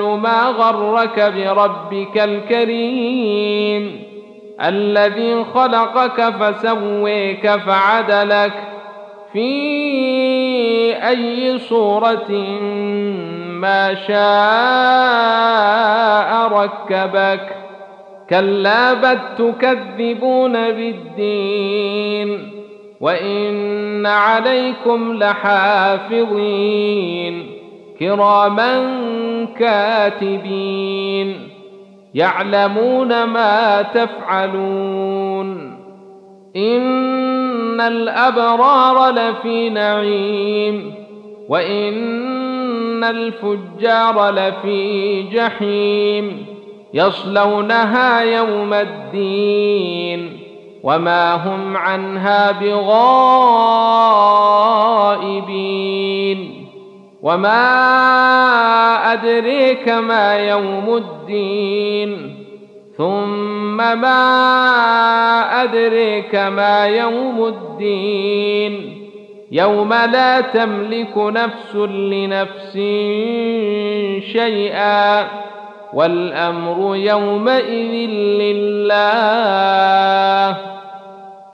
ما غرك بربك الكريم الذي خلقك فسويك فعدلك في أي صورة ما شاء ركبك كلا بل تكذبون بالدين وإن عليكم لحافظين كراما كاتبين يعلمون ما تفعلون إن الأبرار لفي نعيم وإن الفجار لفي جحيم يصلونها يوم الدين وما هم عنها بغائبين وما ادريك ما يوم الدين ثم ما ادريك ما يوم الدين يوم لا تملك نفس لنفس شيئا والامر يومئذ لله